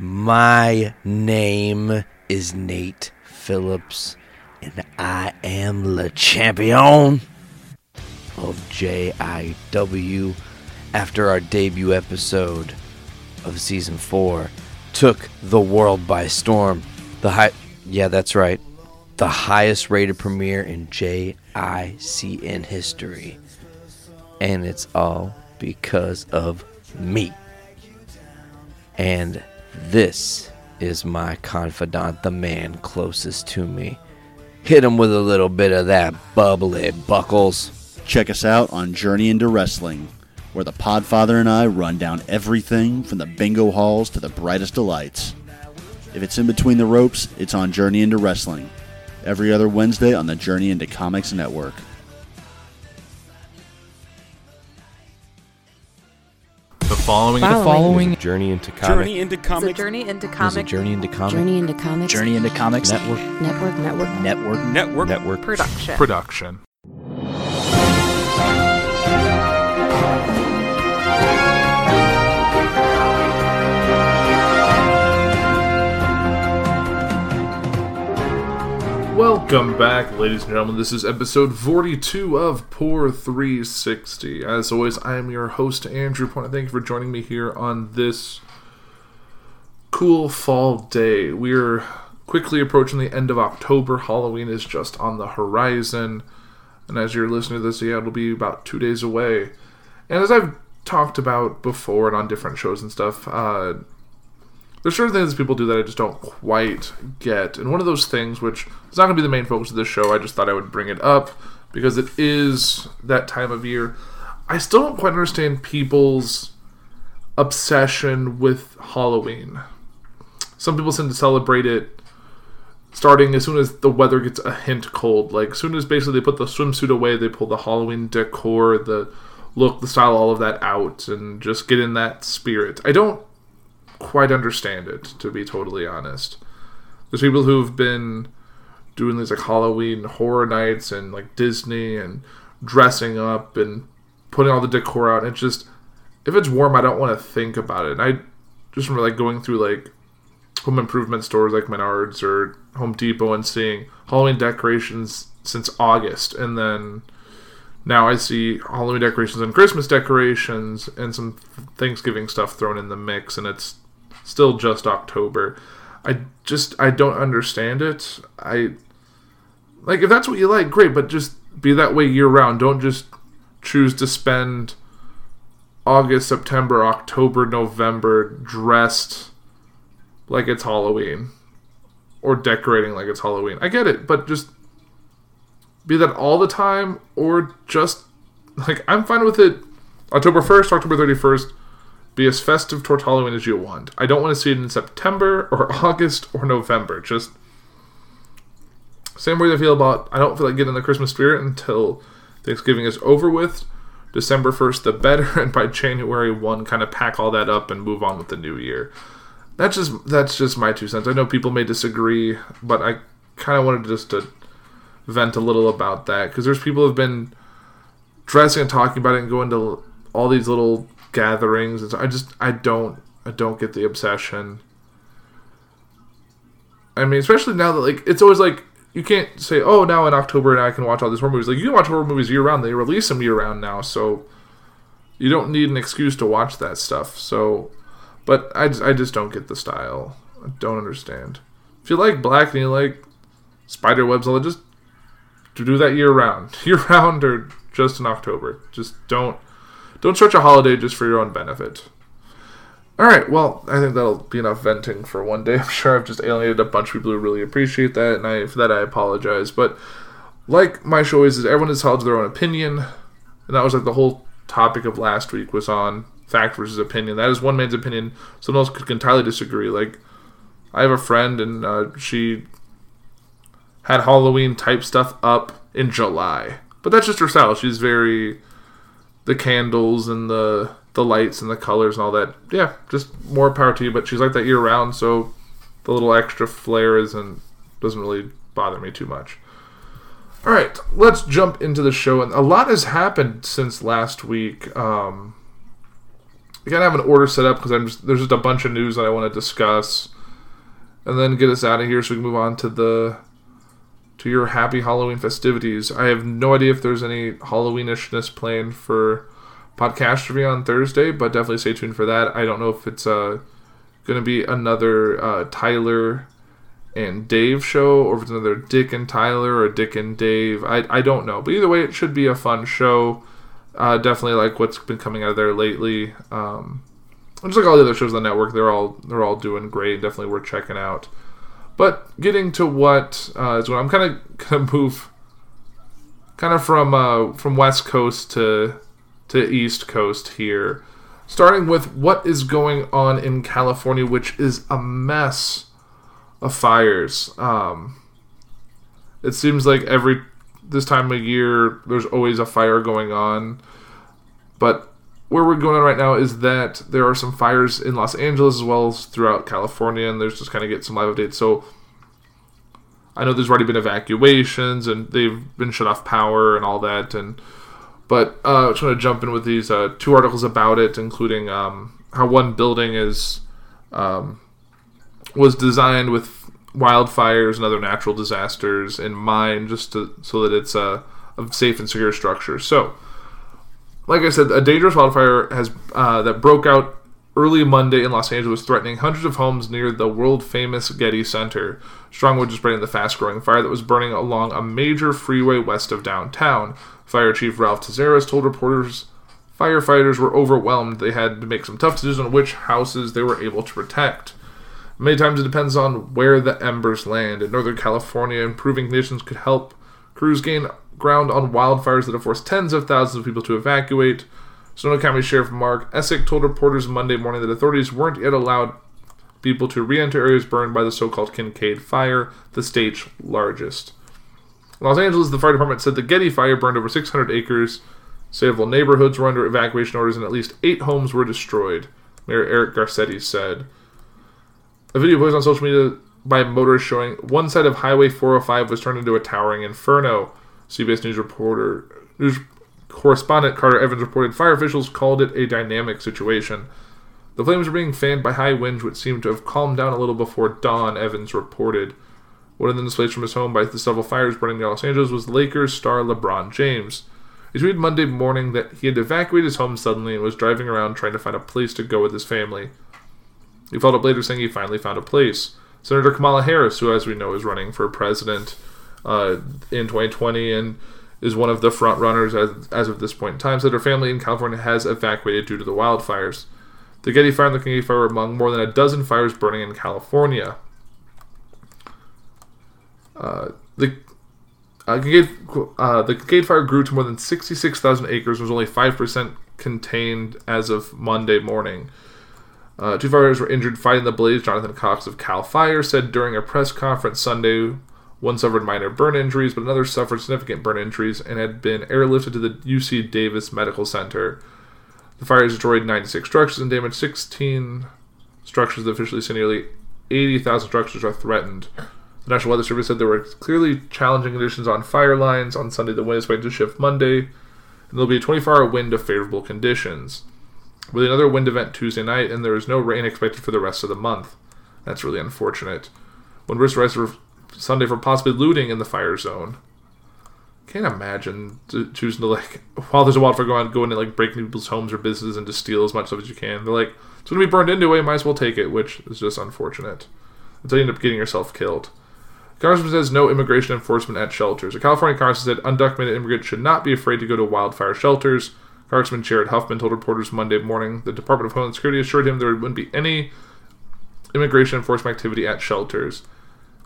My name is Nate Phillips, and I am the champion of JIW. After our debut episode of season four, took the world by storm. The high, yeah, that's right, the highest rated premiere in JICN history, and it's all because of me. And this is my confidant, the man closest to me. Hit him with a little bit of that bubbly buckles. Check us out on Journey into Wrestling, where the Podfather and I run down everything from the bingo halls to the brightest delights. If it's in between the ropes, it's on Journey into Wrestling. Every other Wednesday on the Journey into Comics Network. The following, The following Journey into Journey into It's comics. journey into Is it comic Journey into Comics Journey into Comics Journey into Comics Network Network Network Network. Network. Network. production. production. Welcome back, ladies and gentlemen. This is episode 42 of Poor 360. As always, I am your host, Andrew Point. Thank you for joining me here on this cool fall day. We're quickly approaching the end of October. Halloween is just on the horizon. And as you're listening to this, yeah, it'll be about two days away. And as I've talked about before and on different shows and stuff, uh, there's certain things people do that I just don't quite get. And one of those things, which is not going to be the main focus of this show, I just thought I would bring it up because it is that time of year. I still don't quite understand people's obsession with Halloween. Some people seem to celebrate it starting as soon as the weather gets a hint cold. Like, as soon as basically they put the swimsuit away, they pull the Halloween decor, the look, the style, all of that out, and just get in that spirit. I don't quite understand it, to be totally honest. There's people who've been doing these like Halloween horror nights and like Disney and dressing up and putting all the decor out. And it's just, if it's warm, I don't want to think about it. And I just remember like going through like home improvement stores like Menards or Home Depot and seeing Halloween decorations since August. And then now I see Halloween decorations and Christmas decorations and some Thanksgiving stuff thrown in the mix, and it's still just October. I just I don't understand it. I like if that's what you like, great, but just be that way year round. Don't just choose to spend August, September, October, November dressed like it's Halloween or decorating like it's Halloween. I get it, but just be that all the time or just like I'm fine with it October 1st, October 31st be as festive towards Halloween as you want. I don't want to see it in September or August or November. Just same way I feel about I don't feel like getting the Christmas spirit until Thanksgiving is over with. December 1st the better and by January 1 kind of pack all that up and move on with the new year. That's just that's just my two cents. I know people may disagree, but I kind of wanted just to vent a little about that because there's people who've been dressing and talking about it and going to all these little gatherings I just I don't I don't get the obsession. I mean, especially now that like it's always like you can't say, "Oh, now in October now I can watch all these horror movies." Like you can watch horror movies year round. They release them year round now, so you don't need an excuse to watch that stuff. So, but I just, I just don't get the style. I don't understand. If you like black and you like spider webs, I'll just do that year round, year round, or just in October. Just don't don't stretch a holiday just for your own benefit. All right, well, I think that'll be enough venting for one day. I'm sure I've just alienated a bunch of people who really appreciate that, and I, for that I apologize. But like my show is, everyone is held to their own opinion, and that was like the whole topic of last week was on fact versus opinion. That is one man's opinion. Someone else could entirely disagree. Like I have a friend, and uh, she had Halloween type stuff up in July, but that's just her style. She's very the candles and the the lights and the colors and all that. Yeah, just more power to you. But she's like that year round, so the little extra flair isn't doesn't really bother me too much. All right, let's jump into the show. And a lot has happened since last week. Um, I gotta have an order set up because I'm just there's just a bunch of news that I want to discuss, and then get us out of here so we can move on to the to your happy Halloween festivities. I have no idea if there's any Halloweenishness planned for Podcastry on Thursday, but definitely stay tuned for that. I don't know if it's uh, going to be another uh, Tyler and Dave show or if it's another Dick and Tyler or Dick and Dave. I, I don't know. But either way, it should be a fun show. Uh, definitely like what's been coming out of there lately. Um, just like all the other shows on the network, they're all they're all doing great. Definitely worth checking out. But getting to what uh, is what I'm kind of gonna move, kind of from uh, from West Coast to to East Coast here, starting with what is going on in California, which is a mess of fires. Um, it seems like every this time of year there's always a fire going on, but where we're going on right now is that there are some fires in Los Angeles as well as throughout California, and there's just kind of get some live updates. So I know there's already been evacuations and they've been shut off power and all that, and but uh, I'm just going to jump in with these uh, two articles about it, including um, how one building is um, was designed with wildfires and other natural disasters in mind, just to, so that it's a, a safe and secure structure. So like I said, a dangerous wildfire has uh, that broke out early Monday in Los Angeles, threatening hundreds of homes near the world famous Getty Center. Strong winds spreading the fast growing fire that was burning along a major freeway west of downtown. Fire Chief Ralph Terrazas told reporters firefighters were overwhelmed. They had to make some tough decisions on which houses they were able to protect. Many times it depends on where the embers land. In Northern California, improving conditions could help crews gain ground on wildfires that have forced tens of thousands of people to evacuate. Sonoma County Sheriff Mark Essick told reporters Monday morning that authorities weren't yet allowed people to re enter areas burned by the so called Kincade Fire, the state's largest. In Los Angeles, the fire department said the Getty Fire burned over 600 acres. Several neighborhoods were under evacuation orders, and at least eight homes were destroyed, Mayor Eric Garcetti said. A video posted on social media by motorists showing one side of Highway 405 was turned into a towering inferno. CBS News reporter, news correspondent Carter Evans reported fire officials called it a dynamic situation. The flames were being fanned by high winds, which seemed to have calmed down a little before dawn. Evans reported. One of them displaced from his home by the several fires burning near Los Angeles was Lakers star LeBron James. He tweeted Monday morning that he had evacuated his home suddenly and was driving around trying to find a place to go with his family. He followed up later saying he finally found a place. Senator Kamala Harris, who, as we know, is running for president uh, in 2020 and is one of the front runners as, as of this point in time, said her family in California has evacuated due to the wildfires. The Getty Fire and the Kincade Fire were among more than a dozen fires burning in California. Uh, the uh, Kincade, uh, the Fire grew to more than 66,000 acres was only 5% contained as of Monday morning. Uh, two firefighters were injured fighting the blaze. Jonathan Cox of Cal Fire said during a press conference Sunday, one suffered minor burn injuries, but another suffered significant burn injuries and had been airlifted to the UC Davis Medical Center. The fire destroyed 96 structures and damaged 16 structures. The officially say nearly 80,000 structures are threatened. The National Weather Service said there were clearly challenging conditions on fire lines. On Sunday, the wind is expected to shift Monday, and there'll be a 24 hour wind of favorable conditions. With another wind event Tuesday night, and there is no rain expected for the rest of the month. That's really unfortunate. When risk Sunday for possibly looting in the fire zone. Can't imagine choosing to like while there's a wildfire going on, going and like breaking people's homes or businesses and to steal as much stuff as you can. They're like, it's gonna be burned anyway, might as well take it, which is just unfortunate. Until you end up getting yourself killed. Congressman says no immigration enforcement at shelters. A California congressman said undocumented immigrants should not be afraid to go to wildfire shelters. Congressman Jared Huffman told reporters Monday morning the Department of Homeland Security assured him there wouldn't be any immigration enforcement activity at shelters.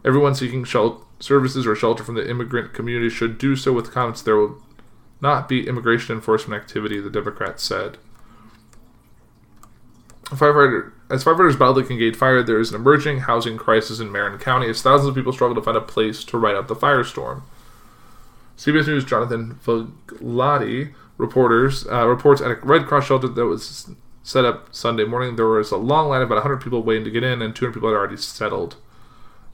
Everyone seeking services or shelter from the immigrant community should do so with confidence there will not be immigration enforcement activity, the Democrats said. Firefighter, as firefighters battle the Kincade fire, there is an emerging housing crisis in Marin County as thousands of people struggle to find a place to ride out the firestorm. CBS News' Jonathan Vigliotti reporters uh, reports at a Red Cross shelter that was set up Sunday morning. There was a long line of about 100 people waiting to get in, and 200 people had already settled.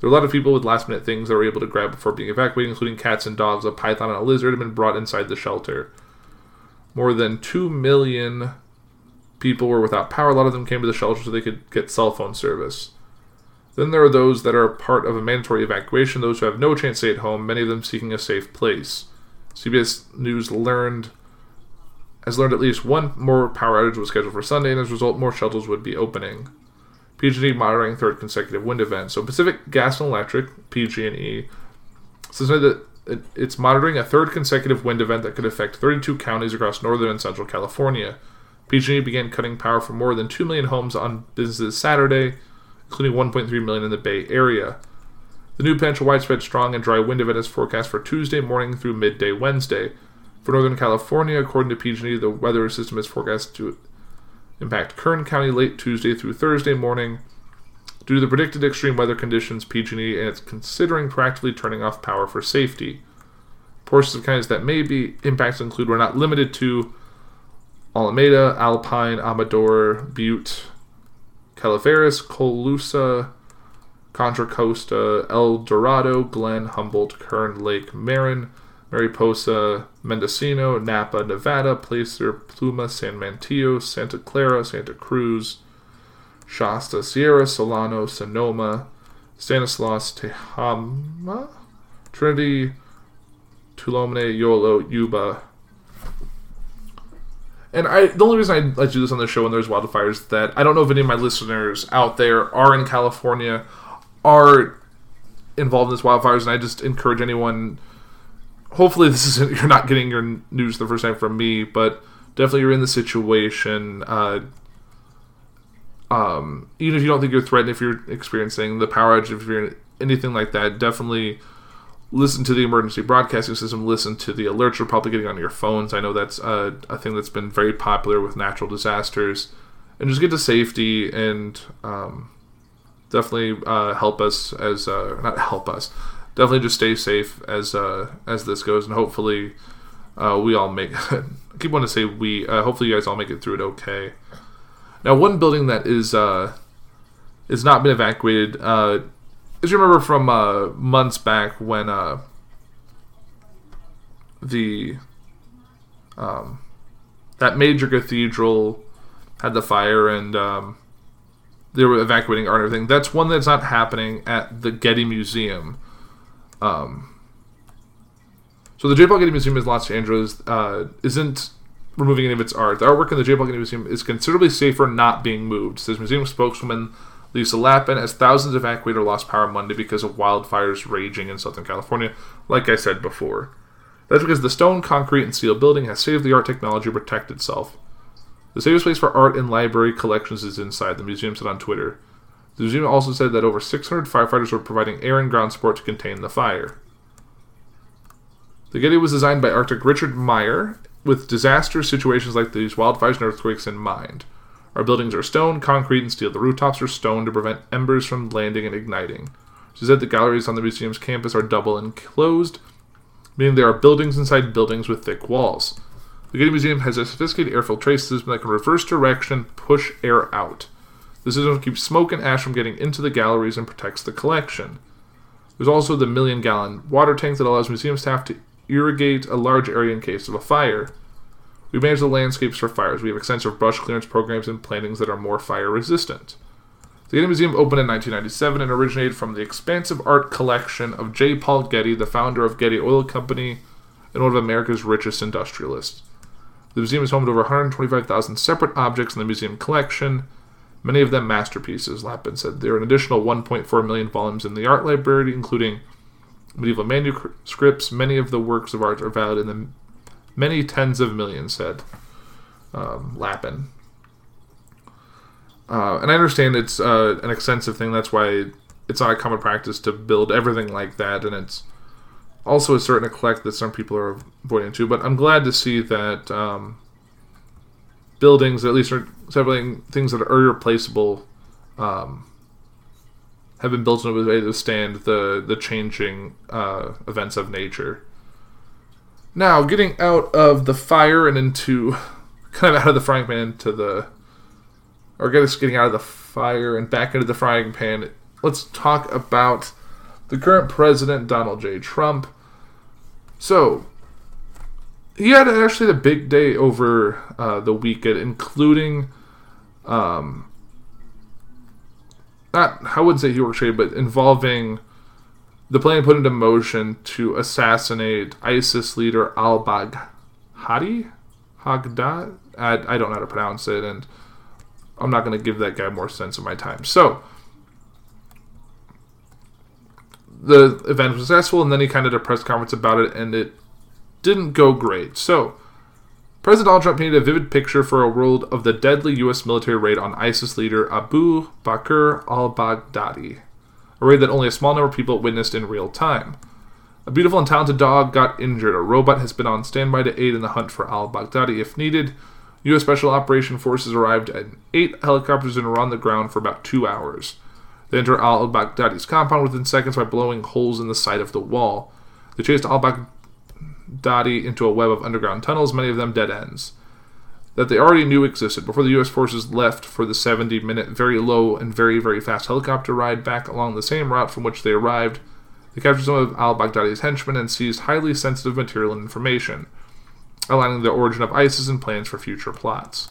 There were a lot of people with last minute things that were able to grab before being evacuated, including cats and dogs. A python and a lizard had been brought inside the shelter. More than 2 million people were without power. A lot of them came to the shelter so they could get cell phone service. Then there are those that are part of a mandatory evacuation, those who have no chance to stay at home, many of them seeking a safe place. CBS News learned has learned at least one more power outage was scheduled for Sunday, and as a result, more shelters would be opening. PG&E monitoring third consecutive wind event. So Pacific Gas and Electric (PG&E) says that it's monitoring a third consecutive wind event that could affect 32 counties across northern and central California. PG&E began cutting power for more than 2 million homes on businesses Saturday, including 1.3 million in the Bay Area. The new potential widespread strong and dry wind event is forecast for Tuesday morning through midday Wednesday. For Northern California, according to PG&E, the weather system is forecast to impact Kern County late Tuesday through Thursday morning. Due to the predicted extreme weather conditions, PG&E it's considering practically turning off power for safety. Portions of counties that may be impacted include, but not limited to, Alameda, Alpine, Amador, Butte, Calaveras, Colusa, Contra Costa, El Dorado, Glenn, Humboldt, Kern, Lake, Marin, Mariposa, Mendocino, Napa, Nevada, Placer, Pluma, San Mateo, Santa Clara, Santa Cruz, Shasta, Sierra, Solano, Sonoma, Stanislaus, Tehama, Trinity, Tuolumne, Yolo, Yuba. And I, the only reason I, do this on the show when there's wildfires that I don't know if any of my listeners out there are in California, are involved in these wildfires, and I just encourage anyone hopefully this isn't you're not getting your news the first time from me, but definitely you're in the situation. Uh, um, even if you don't think you're threatened, if you're experiencing the power outage, if you're anything like that, definitely listen to the emergency broadcasting system. Listen to the alerts you're probably getting on your phones. I know that's a, a thing that's been very popular with natural disasters, and just get to safety and um, definitely uh, help us as uh, not help us definitely just stay safe as uh, as this goes, and hopefully uh, we all make. I keep wanting to say we. Uh, hopefully you guys all make it through it okay. Now, one building that is uh, is not been evacuated. Uh, as you remember from uh, months back when uh, the um, that major cathedral had the fire and um, they were evacuating art and everything. That's one that's not happening at the Getty Museum. Um, so the J. Paul Getty Museum in Los Angeles uh, isn't removing any of its art. The artwork in the J. Paul Getty Museum is considerably safer not being moved, says museum spokeswoman Lisa Lapin, as thousands evacuated or lost power Monday because of wildfires raging in Southern California, like I said before. That's because the stone, concrete, and steel building has of the art technology to protect itself. The safest place for art and library collections is inside, the museum said on Twitter. The museum also said that over 600 firefighters were providing air and ground support to contain the fire. The Getty was designed by architect Richard Meier with disaster situations like these wildfires and earthquakes in mind. Our buildings are stone, concrete, and steel. The rooftops are stone to prevent embers from landing and igniting. She said the galleries on the museum's campus are double enclosed, meaning there are buildings inside buildings with thick walls. The Getty Museum has a sophisticated air filtration system that can reverse direction, push air out. The system keeps smoke and ash from getting into the galleries and protects the collection. There's also the million gallon water tank that allows museum staff to irrigate a large area in case of a fire. We manage the landscapes for fires. We have extensive brush clearance programs and plantings that are more fire resistant. The Getty Museum opened in 1997 and originated from the expansive art collection of J. Paul Getty, the founder of Getty Oil Company and one of America's richest industrialists. The museum is home to over 125,000 separate objects in the museum collection, many of them masterpieces, Lapin said. There are an additional 1.4 million volumes in the art library, including medieval manuscripts. Many of the works of art are valued in the many tens of millions, said um, Lapin. Uh, and I understand it's uh, an extensive thing. That's why it's not a common practice to build everything like that, and it's also a certain eclectic that some people are avoiding too. But I'm glad to see that um, buildings, at least several things that are irreplaceable, um, have been built in a way to stand the the changing uh, events of nature. Now, getting out of the fire and into kind of out of the frying pan into the, or getting out of the fire and back into the frying pan. Let's talk about the current president, Donald J. Trump. So, he had actually a big day over uh, the weekend, including um, not I wouldn't say he worked orchestrated, but involving the plan put into motion to assassinate ISIS leader al Baghdadi. Hagdad? I, I don't know how to pronounce it, and I'm not going to give that guy more sense of my time. So, the event was successful, and then he kind of did a press conference about it, and it didn't go great. So, President Donald Trump painted a vivid picture for a world of the deadly U.S. military raid on ISIS leader Abu Bakr al Baghdadi, a raid that only a small number of people witnessed in real time. A beautiful and talented dog got injured. A robot has been on standby to aid in the hunt for al Baghdadi if needed. U.S. Special Operation Forces arrived and eight helicopters and were on the ground for about two hours. They entered al Baghdadi's compound within seconds by blowing holes in the side of the wall. They chased al Dadi into a web of underground tunnels, many of them dead ends, that they already knew existed before the U.S. forces left for the 70 minute, very low and very, very fast helicopter ride back along the same route from which they arrived. They captured some of al Baghdadi's henchmen and seized highly sensitive material and information, outlining the origin of ISIS and plans for future plots.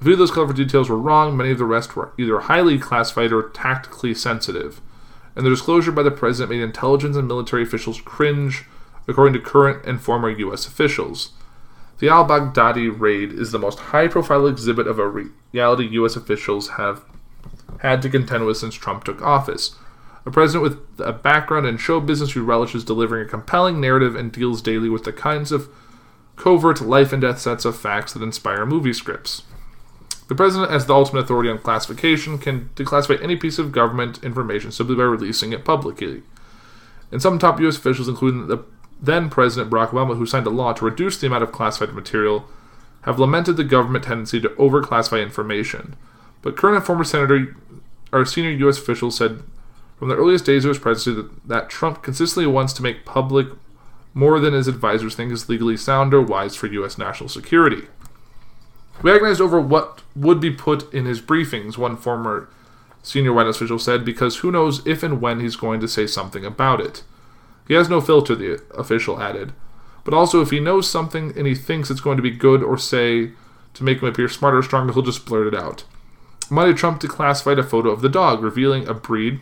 A few of those colorful details were wrong, many of the rest were either highly classified or tactically sensitive, and the disclosure by the president made intelligence and military officials cringe according to current and former U.S. officials. The al Baghdadi raid is the most high profile exhibit of a reality U.S. officials have had to contend with since Trump took office. A president with a background in show business who relishes delivering a compelling narrative and deals daily with the kinds of covert life and death sets of facts that inspire movie scripts. The president, as the ultimate authority on classification, can declassify any piece of government information simply by releasing it publicly. And some top U.S. officials, including the then President Barack Obama, who signed a law to reduce the amount of classified material, have lamented the government tendency to overclassify information. But current and former Senator, our senior U.S. officials said from the earliest days of his presidency that, that Trump consistently wants to make public more than his advisors think is legally sound or wise for U.S. national security. We agonized over what would be put in his briefings, one former senior White House official said, because who knows if and when he's going to say something about it. He has no filter, the official added. But also, if he knows something and he thinks it's going to be good or say to make him appear smarter or stronger, he'll just blurt it out. Monday, Trump declassified a photo of the dog, revealing a breed,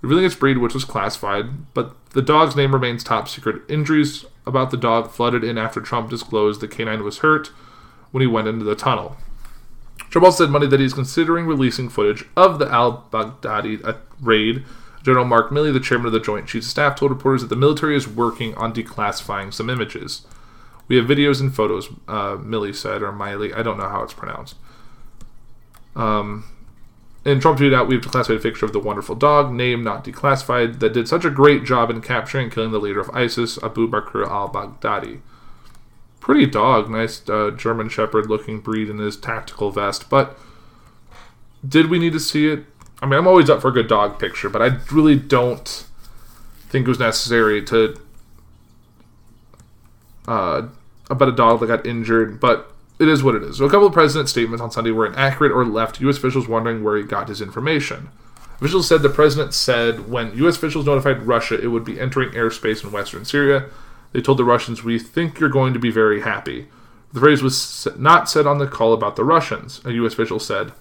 revealing its breed, which was classified, but the dog's name remains top secret. Injuries about the dog flooded in after Trump disclosed the canine was hurt when he went into the tunnel. Trump also said Monday that he's considering releasing footage of the al Baghdadi uh, raid General Mark Milley, the chairman of the Joint Chiefs of Staff, told reporters that the military is working on declassifying some images. We have videos and photos, uh, Milley said, or Miley. I don't know how it's pronounced. Um, and Trump tweeted out, We've declassified a picture of the wonderful dog, name not declassified, that did such a great job in capturing and killing the leader of ISIS, Abu Bakr al Baghdadi. Pretty dog, nice uh, German Shepherd looking breed in his tactical vest, but did we need to see it? I mean, I'm always up for a good dog picture, but I really don't think it was necessary to uh, about a dog that got injured. But it is what it is. So a couple of president's statements on Sunday were inaccurate or left U.S. officials wondering where he got his information. Officials said the president said when U.S. officials notified Russia it would be entering airspace in western Syria, they told the Russians, "We think you're going to be very happy." The phrase was not said on the call about the Russians. A U.S. official said.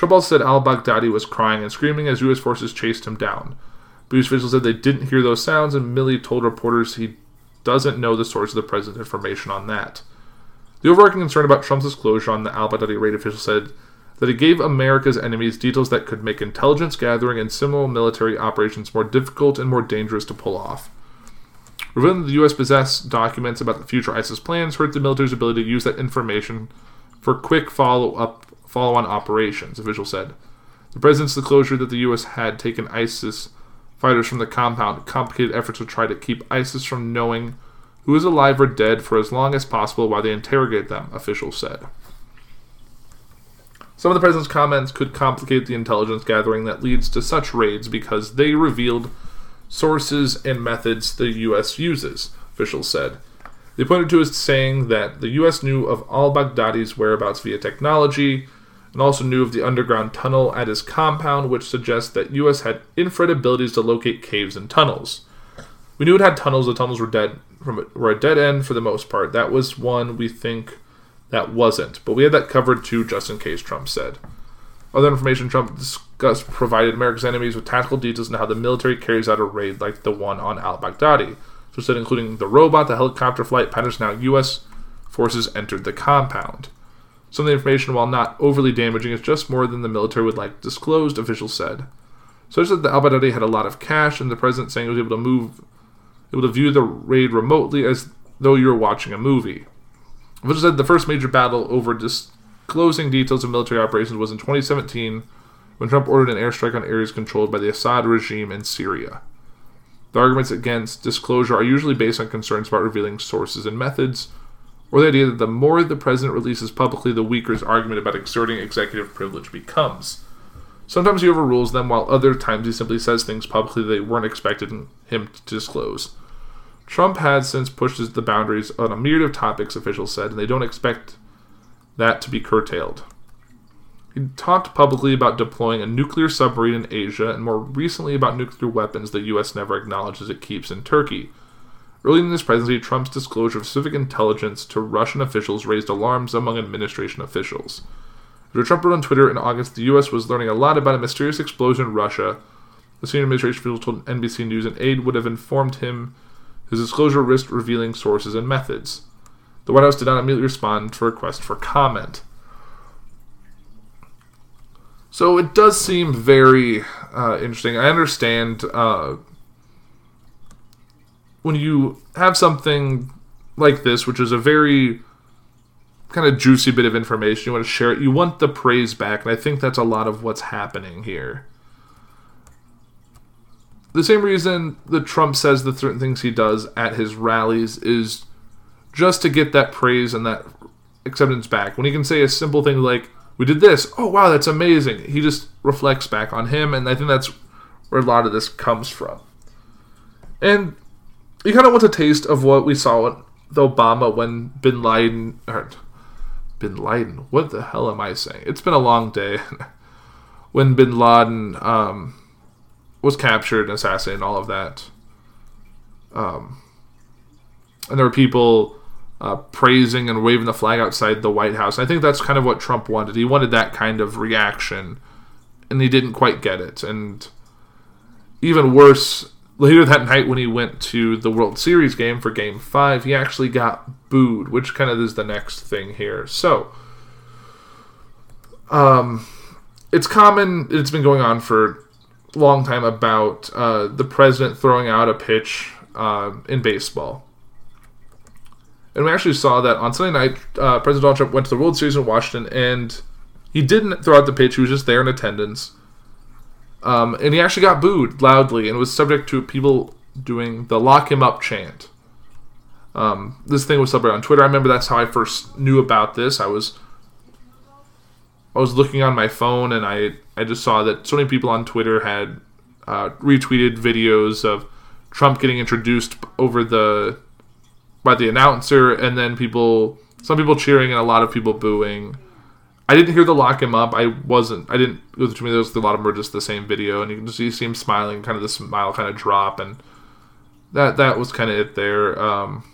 Also said al Baghdadi was crying and screaming as U.S. forces chased him down. U.S. officials said they didn't hear those sounds, and Milley told reporters he doesn't know the source of the president's information on that. The overarching concern about Trump's disclosure on the al Baghdadi raid official said that it gave America's enemies details that could make intelligence gathering and similar military operations more difficult and more dangerous to pull off. Revealing that the U.S. possessed documents about the future ISIS plans hurt the military's ability to use that information for quick follow up follow on operations, officials said. The president's disclosure that the U.S. had taken ISIS fighters from the compound complicated efforts to try to keep ISIS from knowing who is alive or dead for as long as possible while they interrogate them, officials said. Some of the president's comments could complicate the intelligence gathering that leads to such raids because they revealed sources and methods the U.S. uses, officials said. They pointed to as saying that the U.S. knew of al Baghdadi's whereabouts via technology, and also knew of the underground tunnel at his compound, which suggests that U.S. had infrared abilities to locate caves and tunnels. We knew it had tunnels. The tunnels were dead from were a dead end for the most part. That was one we think that wasn't. But we had that covered too, just in case Trump said. Other information Trump discussed provided America's enemies with tactical details on how the military carries out a raid like the one on al Baghdadi. So, said including the robot, the helicopter flight patterns, now U.S. forces entered the compound. Some of the information, while not overly damaging, is just more than the military would like disclosed, officials said. I said the al Baghdadi had a lot of cash, and the president saying he was able to move, able to view the raid remotely as though you were watching a movie. Officials said the first major battle over disclosing details of military operations was in 2017 when Trump ordered an airstrike on areas controlled by the Assad regime in Syria. The arguments against disclosure are usually based on concerns about revealing sources and methods, or the idea that the more the president releases publicly, the weaker his argument about exerting executive privilege becomes. Sometimes he overrules them, while other times he simply says things publicly they weren't expecting him to disclose. Trump has since pushed the boundaries on a myriad of topics, officials said, and they don't expect that to be curtailed. He talked publicly about deploying a nuclear submarine in Asia and more recently about nuclear weapons the U.S. never acknowledges it keeps in Turkey. Early in his presidency, Trump's disclosure of specific intelligence to Russian officials raised alarms among administration officials. After Trump wrote on Twitter in August the U.S. was learning a lot about a mysterious explosion in Russia, the senior administration official told NBC News an aide would have informed him his disclosure risked revealing sources and methods. The White House did not immediately respond to a request for comment. So it does seem very uh, interesting. I understand uh, when you have something like this, which is a very kind of juicy bit of information, you want to share it, you want the praise back, and I think that's a lot of what's happening here. The same reason that Trump says the certain things he does at his rallies is just to get that praise and that acceptance back. When he can say a simple thing like, we did this. Oh wow, that's amazing. He just reflects back on him, and I think that's where a lot of this comes from. And you kind of want a taste of what we saw with Obama when Bin Laden or Bin Laden. What the hell am I saying? It's been a long day. when Bin Laden um, was captured and assassinated, and all of that. Um, and there were people uh, praising and waving the flag outside the White House. I think that's kind of what Trump wanted. He wanted that kind of reaction, and he didn't quite get it. And even worse, later that night when he went to the World Series game for Game 5, he actually got booed, which kind of is the next thing here. So, um, it's common, it's been going on for a long time about uh, the president throwing out a pitch uh, in baseball and we actually saw that on Sunday night, uh, President Donald Trump went to the World Series in Washington, and he didn't throw out the pitch. He was just there in attendance. Um, and he actually got booed loudly and was subject to people doing the lock him up chant. Um, this thing was celebrated on Twitter. I remember that's how I first knew about this. I was I was looking on my phone and I I just saw that so many people on Twitter had uh, retweeted videos of Trump getting introduced over the by the announcer, and then people, some people cheering and a lot of people booing. I didn't hear the lock him up. I wasn't. I didn't go me. Those a lot of them were just the same video, and you can just see him smiling, kind of the smile kind of drop, and that that was kind of it there. Um,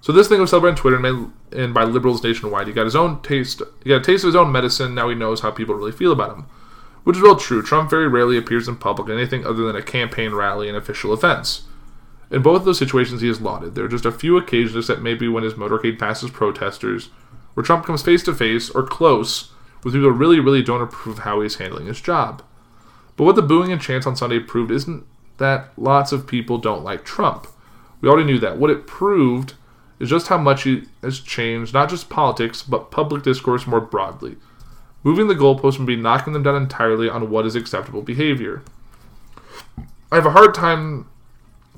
so this thing was celebrated on Twitter and, made, and by liberals nationwide. He got his own taste. He got a taste of his own medicine. Now he knows how people really feel about him, which is real true. Trump very rarely appears in public at anything other than a campaign rally and official events. In both of those situations, he is lauded. There are just a few occasions, except maybe when his motorcade passes protesters, where Trump comes face to face or close with people who really, really don't approve of how he's handling his job. But what the booing and chants on Sunday proved isn't that lots of people don't like Trump. We already knew that. What it proved is just how much he has changed, not just politics, but public discourse more broadly. Moving the goalposts and be knocking them down entirely on what is acceptable behavior. I have a hard time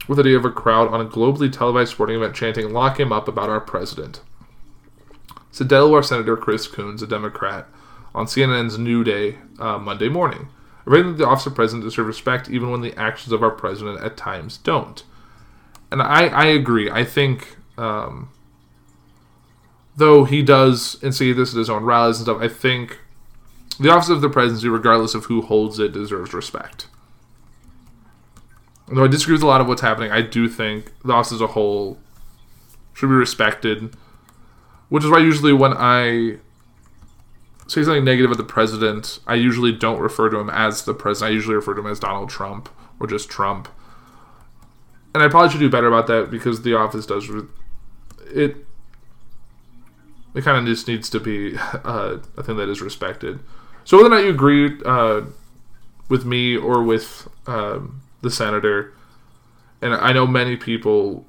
with the idea of a crowd on a globally televised sporting event chanting, Lock him up about our president. Said Delaware Senator Chris Coons, a Democrat, on CNN's New Day uh, Monday morning. Rating the office of president deserves respect even when the actions of our president at times don't. And I, I agree. I think, um, though he does and see this at his own rallies and stuff, I think the office of the presidency, regardless of who holds it, deserves respect. Though I disagree with a lot of what's happening, I do think the office as a whole should be respected. Which is why usually when I say something negative of the president, I usually don't refer to him as the president. I usually refer to him as Donald Trump or just Trump. And I probably should do better about that because the office does re- it. It kind of just needs to be uh, a thing that is respected. So whether or not you agree uh, with me or with um, the senator, and I know many people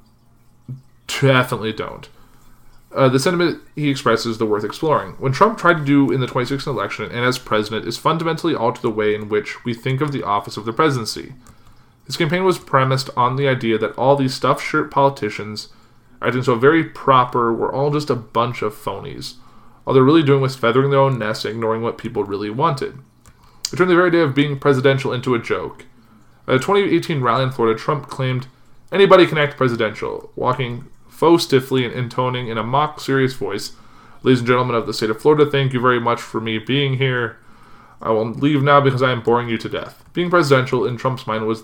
definitely don't. Uh, the sentiment he expresses the worth exploring. When Trump tried to do in the 2016 election and as president is fundamentally alter the way in which we think of the office of the presidency. His campaign was premised on the idea that all these stuffed shirt politicians acting so very proper were all just a bunch of phonies. All they're really doing was feathering their own nest and ignoring what people really wanted. It turned the very idea of being presidential into a joke. At a 2018 rally in Florida, Trump claimed, Anybody can act presidential, walking faux stiffly and intoning in a mock serious voice, Ladies and gentlemen of the state of Florida, thank you very much for me being here. I will leave now because I am boring you to death. Being presidential in Trump's mind was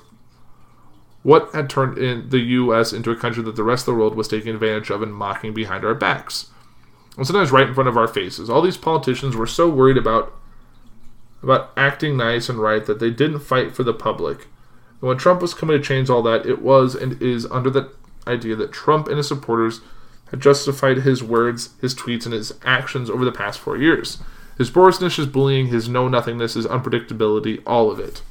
what had turned the U.S. into a country that the rest of the world was taking advantage of and mocking behind our backs. And sometimes right in front of our faces. All these politicians were so worried about about acting nice and right that they didn't fight for the public. And when Trump was coming to change all that, it was and is under the idea that Trump and his supporters had justified his words, his tweets, and his actions over the past four years. His boroughness, his bullying, his know nothingness, his unpredictability, all of it.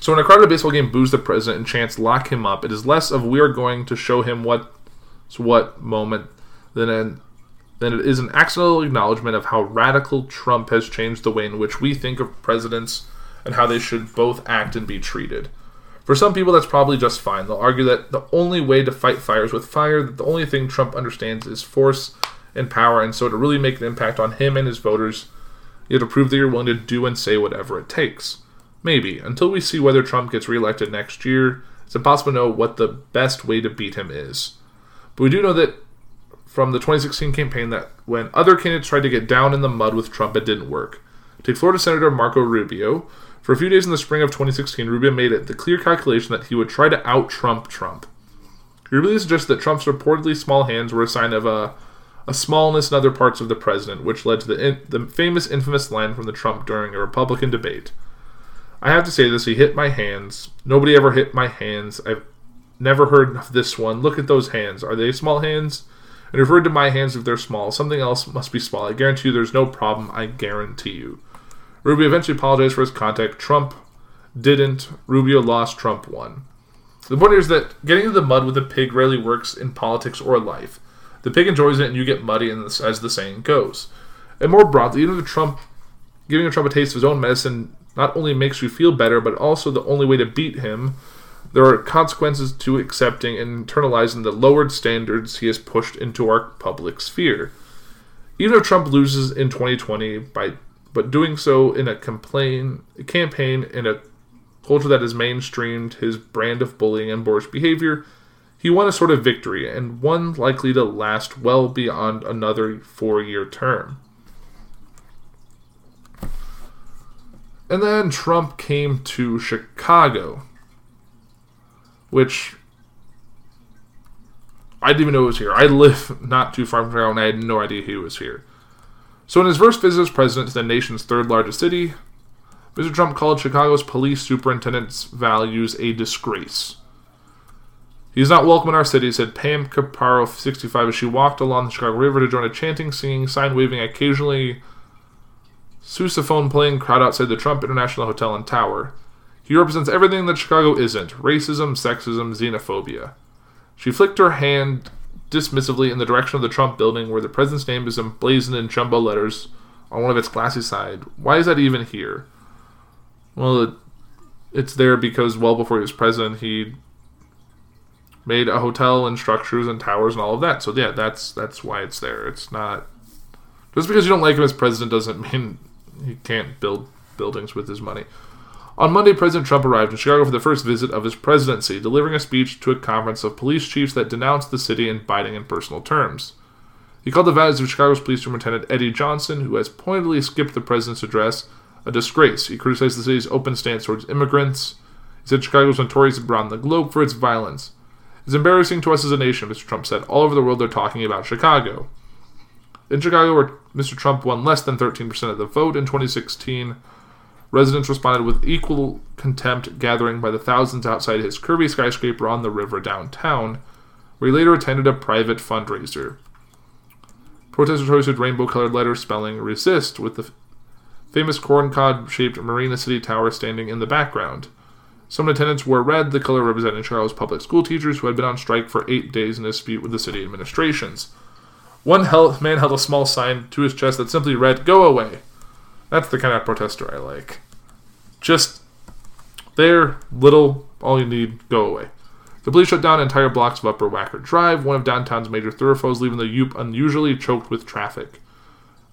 So when a crowded baseball game boos the president and chants lock him up, it is less of we are going to show him what's what moment than an than it is an accidental acknowledgement of how radical Trump has changed the way in which we think of presidents and how they should both act and be treated. For some people, that's probably just fine. They'll argue that the only way to fight fires with fire, that the only thing Trump understands is force and power, and so to really make an impact on him and his voters, you have to prove that you're willing to do and say whatever it takes. Maybe. Until we see whether Trump gets reelected next year, it's impossible to know what the best way to beat him is. But we do know that from the 2016 campaign that when other candidates tried to get down in the mud with Trump, it didn't work. Take Florida Senator Marco Rubio. For a few days in the spring of 2016, Rubio made it the clear calculation that he would try to out Trump Trump. Rubio suggested that Trump's reportedly small hands were a sign of a, a smallness in other parts of the president, which led to the, in, the famous, infamous line from the Trump during a Republican debate. I have to say this, he hit my hands. Nobody ever hit my hands. I've never heard of this one. Look at those hands. Are they small hands? And referred to my hands if they're small. Something else must be small. I guarantee you there's no problem. I guarantee you. Rubio eventually apologized for his contact. Trump didn't. Rubio lost. Trump won. The point is that getting into the mud with a pig rarely works in politics or life. The pig enjoys it and you get muddy, and as the saying goes. And more broadly, even if Trump giving Trump a taste of his own medicine not only makes you feel better, but also the only way to beat him there are consequences to accepting and internalizing the lowered standards he has pushed into our public sphere. Even if Trump loses in 2020 by but doing so in a complain campaign in a culture that has mainstreamed his brand of bullying and boorish behavior, he won a sort of victory and one likely to last well beyond another four-year term. And then Trump came to Chicago which I didn't even know was here. I live not too far from Chicago, and I had no idea he was here. So, in his first visit as president to the nation's third largest city, Mr. Trump called Chicago's police superintendent's values a disgrace. He's not welcome in our city, said Pam Caparo, 65, as she walked along the Chicago River to join a chanting, singing, sign waving, occasionally sousaphone playing crowd outside the Trump International Hotel and Tower. He represents everything that Chicago isn't racism, sexism, xenophobia. She flicked her hand dismissively in the direction of the Trump building where the president's name is emblazoned in jumbo letters on one of its glassy side. Why is that even here? Well, it, it's there because well before he was president, he made a hotel and structures and towers and all of that. So yeah, that's that's why it's there. It's not just because you don't like him as president doesn't mean he can't build buildings with his money. On Monday, President Trump arrived in Chicago for the first visit of his presidency, delivering a speech to a conference of police chiefs that denounced the city in biting and personal terms. He called the values of Chicago's police superintendent Eddie Johnson, who has pointedly skipped the president's address, a disgrace. He criticized the city's open stance towards immigrants. He said Chicago is notorious around the globe for its violence. It's embarrassing to us as a nation, Mr. Trump said. All over the world, they're talking about Chicago. In Chicago, where Mr. Trump won less than 13% of the vote in 2016, residents responded with equal contempt, gathering by the thousands outside his Kirby skyscraper on the river downtown, where he later attended a private fundraiser. Protesters hoisted rainbow colored letters spelling resist with the famous corncob shaped Marina City Tower standing in the background. Some attendants wore red, the color representing Chicago's public school teachers who had been on strike for eight days in a dispute with the city administrations. One man held a small sign to his chest that simply read, Go away. That's the kind of protester I like. Just there, little, all you need, go away. The police shut down entire blocks of Upper Wacker Drive, one of downtown's major thoroughfares, leaving the Loop unusually choked with traffic.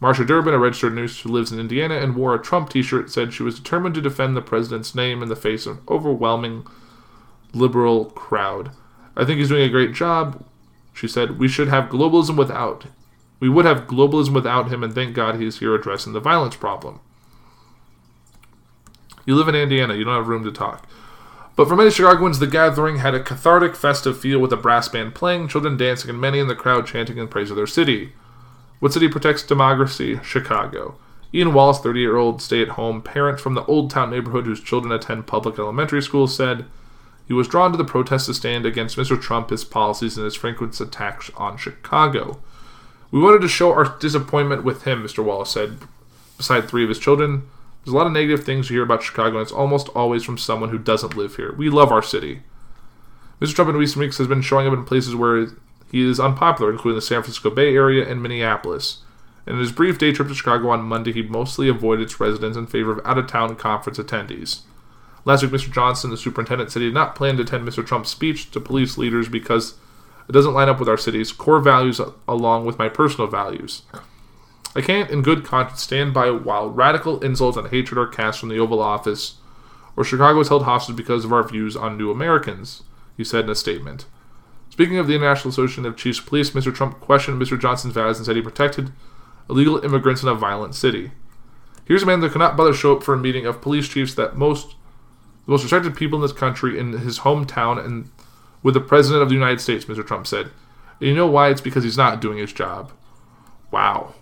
Marsha Durbin, a registered nurse who lives in Indiana and wore a Trump t shirt, said she was determined to defend the president's name in the face of an overwhelming liberal crowd. I think he's doing a great job, she said. We should have globalism without. We would have globalism without him, and thank God he's here addressing the violence problem. You live in Indiana, you don't have room to talk. But for many Chicagoans, the gathering had a cathartic, festive feel with a brass band playing, children dancing, and many in the crowd chanting in praise of their city. What city protects democracy? Chicago. Ian Wallace, 30 year old stay at home parent from the Old Town neighborhood whose children attend public elementary school, said he was drawn to the protest to stand against Mr. Trump, his policies, and his frequent attacks on Chicago. We wanted to show our disappointment with him, Mr. Wallace said. Beside three of his children, there's a lot of negative things you hear about Chicago, and it's almost always from someone who doesn't live here. We love our city. Mr. Trump in recent weeks has been showing up in places where he is unpopular, including the San Francisco Bay Area and Minneapolis. In his brief day trip to Chicago on Monday, he mostly avoided its residents in favor of out of town conference attendees. Last week, Mr. Johnson, the superintendent, said he did not plan to attend Mr. Trump's speech to police leaders because it doesn't line up with our city's core values along with my personal values. I can't, in good conscience, stand by while radical insults and hatred are cast from the Oval Office, or Chicago is held hostage because of our views on new Americans, he said in a statement. Speaking of the International Association of Chiefs of Police, Mr. Trump questioned Mr. Johnson's values and said he protected illegal immigrants in a violent city. Here's a man that could not bother show up for a meeting of police chiefs that most the most respected people in this country in his hometown and with the President of the United States, Mr. Trump said. And you know why? It's because he's not doing his job. Wow.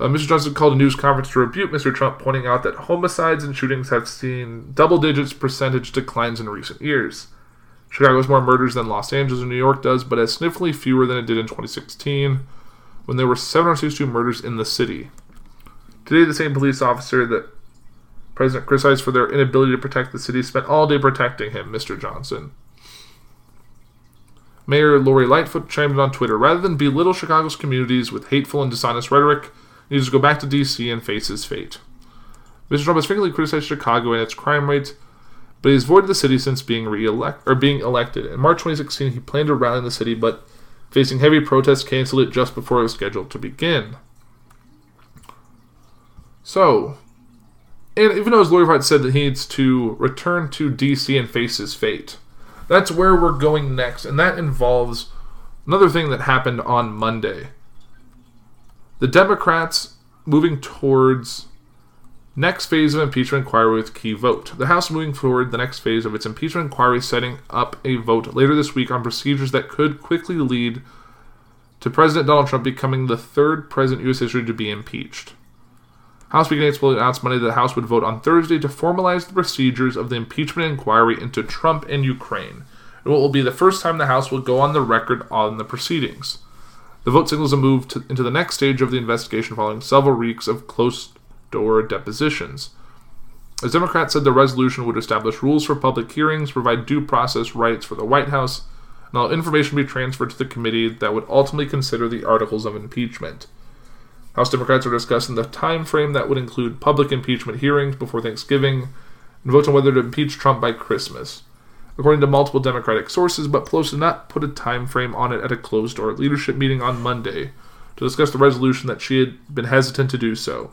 Uh, Mr. Johnson called a news conference to rebuke Mr. Trump, pointing out that homicides and shootings have seen double digits percentage declines in recent years. Chicago has more murders than Los Angeles and New York does, but has significantly fewer than it did in 2016, when there were 762 murders in the city. Today, the same police officer that President criticized for their inability to protect the city spent all day protecting him, Mr. Johnson. Mayor Lori Lightfoot chimed in on Twitter rather than belittle Chicago's communities with hateful and dishonest rhetoric, he needs to go back to D.C. and face his fate. Mr. Trump has frequently criticized Chicago and its crime rate but he's avoided the city since being re-elect or being elected. In March 2016, he planned to rally in the city, but facing heavy protests, canceled it just before it was scheduled to begin. So, and even though his lawyer had said that he needs to return to DC and face his fate, that's where we're going next, and that involves another thing that happened on Monday. The Democrats moving towards Next phase of impeachment inquiry with key vote. The House moving forward the next phase of its impeachment inquiry, setting up a vote later this week on procedures that could quickly lead to President Donald Trump becoming the third president in U.S. history to be impeached. House Speaker Pelosi announced Monday that the House would vote on Thursday to formalize the procedures of the impeachment inquiry into Trump and Ukraine, what will be the first time the House will go on the record on the proceedings. The vote signals a move to, into the next stage of the investigation following several weeks of closed door depositions. As Democrats said the resolution would establish rules for public hearings, provide due process rights for the White House, and allow information be transferred to the committee that would ultimately consider the articles of impeachment. House Democrats are discussing the time frame that would include public impeachment hearings before Thanksgiving and votes on whether to impeach Trump by Christmas. According to multiple Democratic sources, but Pelosi did not put a time frame on it at a closed-door leadership meeting on Monday to discuss the resolution that she had been hesitant to do so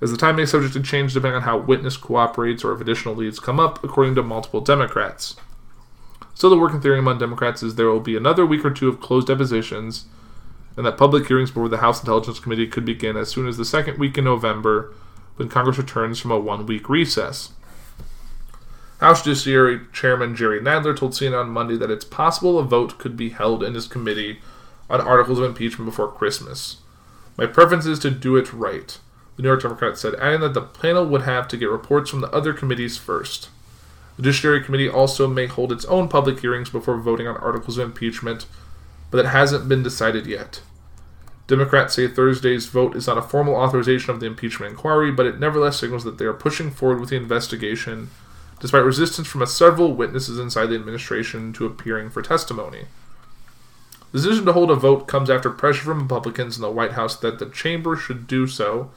as the timing subject to change depending on how witness cooperates or if additional leads come up, according to multiple Democrats. So the working theory among Democrats is there will be another week or two of closed depositions, and that public hearings before the House Intelligence Committee could begin as soon as the second week in November when Congress returns from a one week recess. House Judiciary Chairman Jerry Nadler told CNN on Monday that it's possible a vote could be held in his committee on articles of impeachment before Christmas. My preference is to do it right, the New York Democrat said, adding that the panel would have to get reports from the other committees first. The Judiciary Committee also may hold its own public hearings before voting on articles of impeachment, but that hasn't been decided yet. Democrats say Thursday's vote is not a formal authorization of the impeachment inquiry, but it nevertheless signals that they are pushing forward with the investigation, despite resistance from several witnesses inside the administration to appearing for testimony. The decision to hold a vote comes after pressure from Republicans in the White House that the chamber should do so.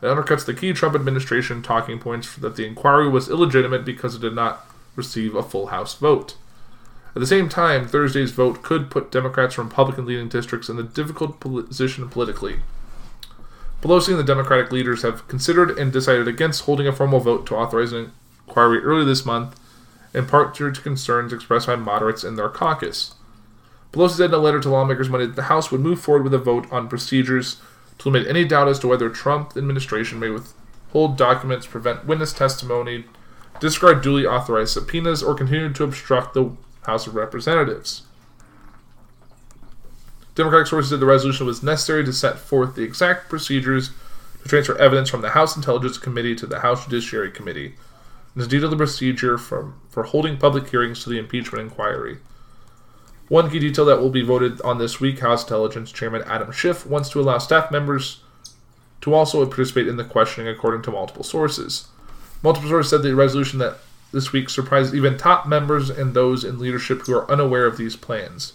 It undercuts the key Trump administration talking points that the inquiry was illegitimate because it did not receive a full House vote. At the same time, Thursday's vote could put Democrats from Republican leading districts in a difficult position politically. Pelosi and the Democratic leaders have considered and decided against holding a formal vote to authorize an inquiry early this month, in part due to concerns expressed by moderates in their caucus. Pelosi said in a letter to lawmakers Monday that the House would move forward with a vote on procedures to limit any doubt as to whether Trump administration may withhold documents, prevent witness testimony, disregard duly authorized subpoenas, or continue to obstruct the House of Representatives. Democratic sources said the resolution was necessary to set forth the exact procedures to transfer evidence from the House Intelligence Committee to the House Judiciary Committee, and to the procedure for, for holding public hearings to the impeachment inquiry. One key detail that will be voted on this week House Intelligence Chairman Adam Schiff wants to allow staff members to also participate in the questioning, according to multiple sources. Multiple sources said the resolution that this week surprised even top members and those in leadership who are unaware of these plans.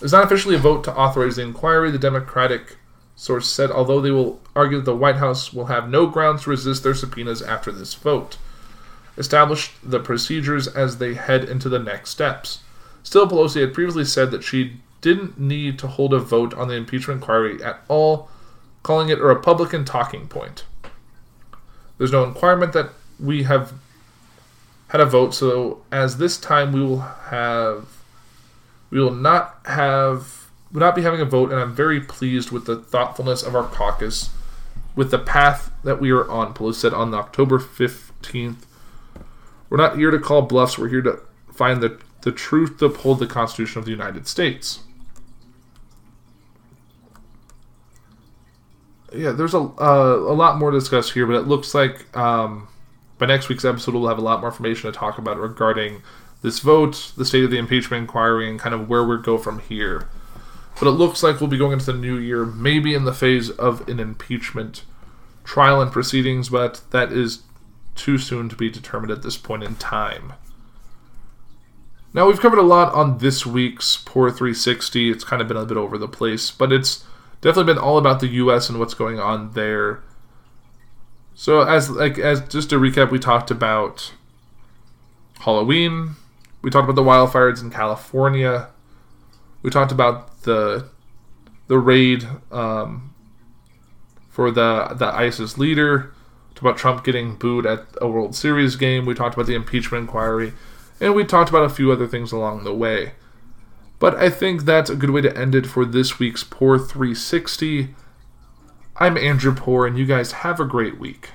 It's not officially a vote to authorize the inquiry, the Democratic source said, although they will argue that the White House will have no grounds to resist their subpoenas after this vote. Establish the procedures as they head into the next steps. Still, Pelosi had previously said that she didn't need to hold a vote on the impeachment inquiry at all, calling it a Republican talking point. There's no requirement that we have had a vote, so as this time we will have we will not have will not be having a vote, and I'm very pleased with the thoughtfulness of our caucus with the path that we are on. Pelosi said on October 15th. We're not here to call bluffs. We're here to find the the truth to uphold the Constitution of the United States. Yeah, there's a uh, a lot more to discuss here, but it looks like um, by next week's episode we'll have a lot more information to talk about regarding this vote, the state of the impeachment inquiry, and kind of where we go from here. But it looks like we'll be going into the new year, maybe in the phase of an impeachment trial and proceedings, but that is too soon to be determined at this point in time. Now, we've covered a lot on this week's Poor 360. It's kind of been a bit over the place, but it's definitely been all about the U.S. and what's going on there. So, as like as just to recap, we talked about Halloween. We talked about the wildfires in California. We talked about the the raid um, for the the ISIS leader. About Trump getting booed at a World Series game. We talked about the impeachment inquiry. And we talked about a few other things along the way. But I think that's a good way to end it for this week's Poor 360. I'm Andrew Poor, and you guys have a great week.